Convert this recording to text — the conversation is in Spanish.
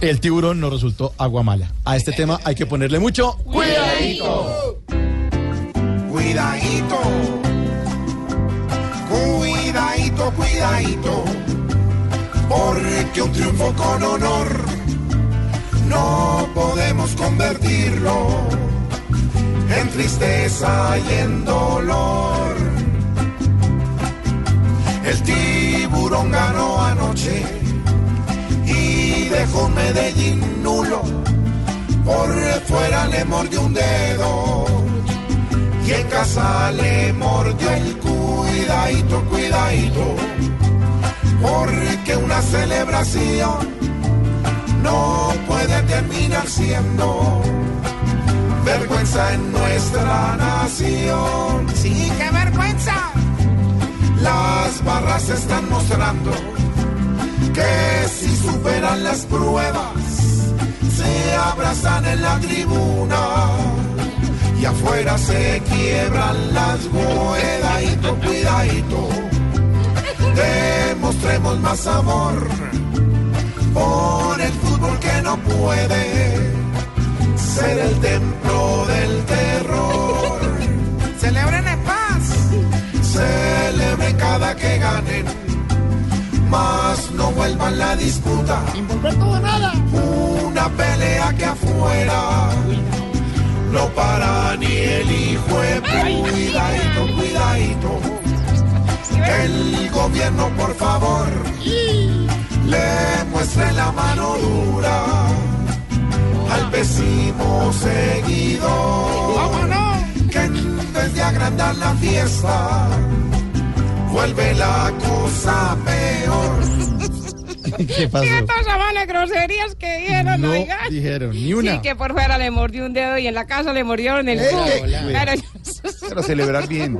El tiburón no resultó agua mala. A este tema hay que ponerle mucho cuidadito. Cuidadito. Cuidadito, cuidadito. Porque un triunfo con honor no podemos convertirlo en tristeza y en dolor. El tiburón ganó anoche dejó Medellín nulo. Por fuera le mordió un dedo y en casa le mordió el cuidadito, cuidadito. Porque una celebración no puede terminar siendo vergüenza en nuestra nación. Sí, qué vergüenza. Las barras están mostrando que si superan las pruebas, se abrazan en la tribuna y afuera se quiebran las cuidadito, cuidadito. Demostremos más amor por el fútbol que no puede ser el templo del terror. Celebren en paz. Celebren cada que ganen, más no vuelvan la disputa. Envolver todo nada. Una pelea que afuera no para ni el hijo de cuidadito, cuidadito. El gobierno, por favor, le muestre la mano dura al pésimo seguidor. Que en vez de agrandar la fiesta, vuelve la cosa peor. ¿Qué pasó? Estas amables groserías que dijeron, No oiga. dijeron ni una. Sí, que por fuera le mordió un dedo y en la casa le mordieron el culo. Pero Pero celebrar bien.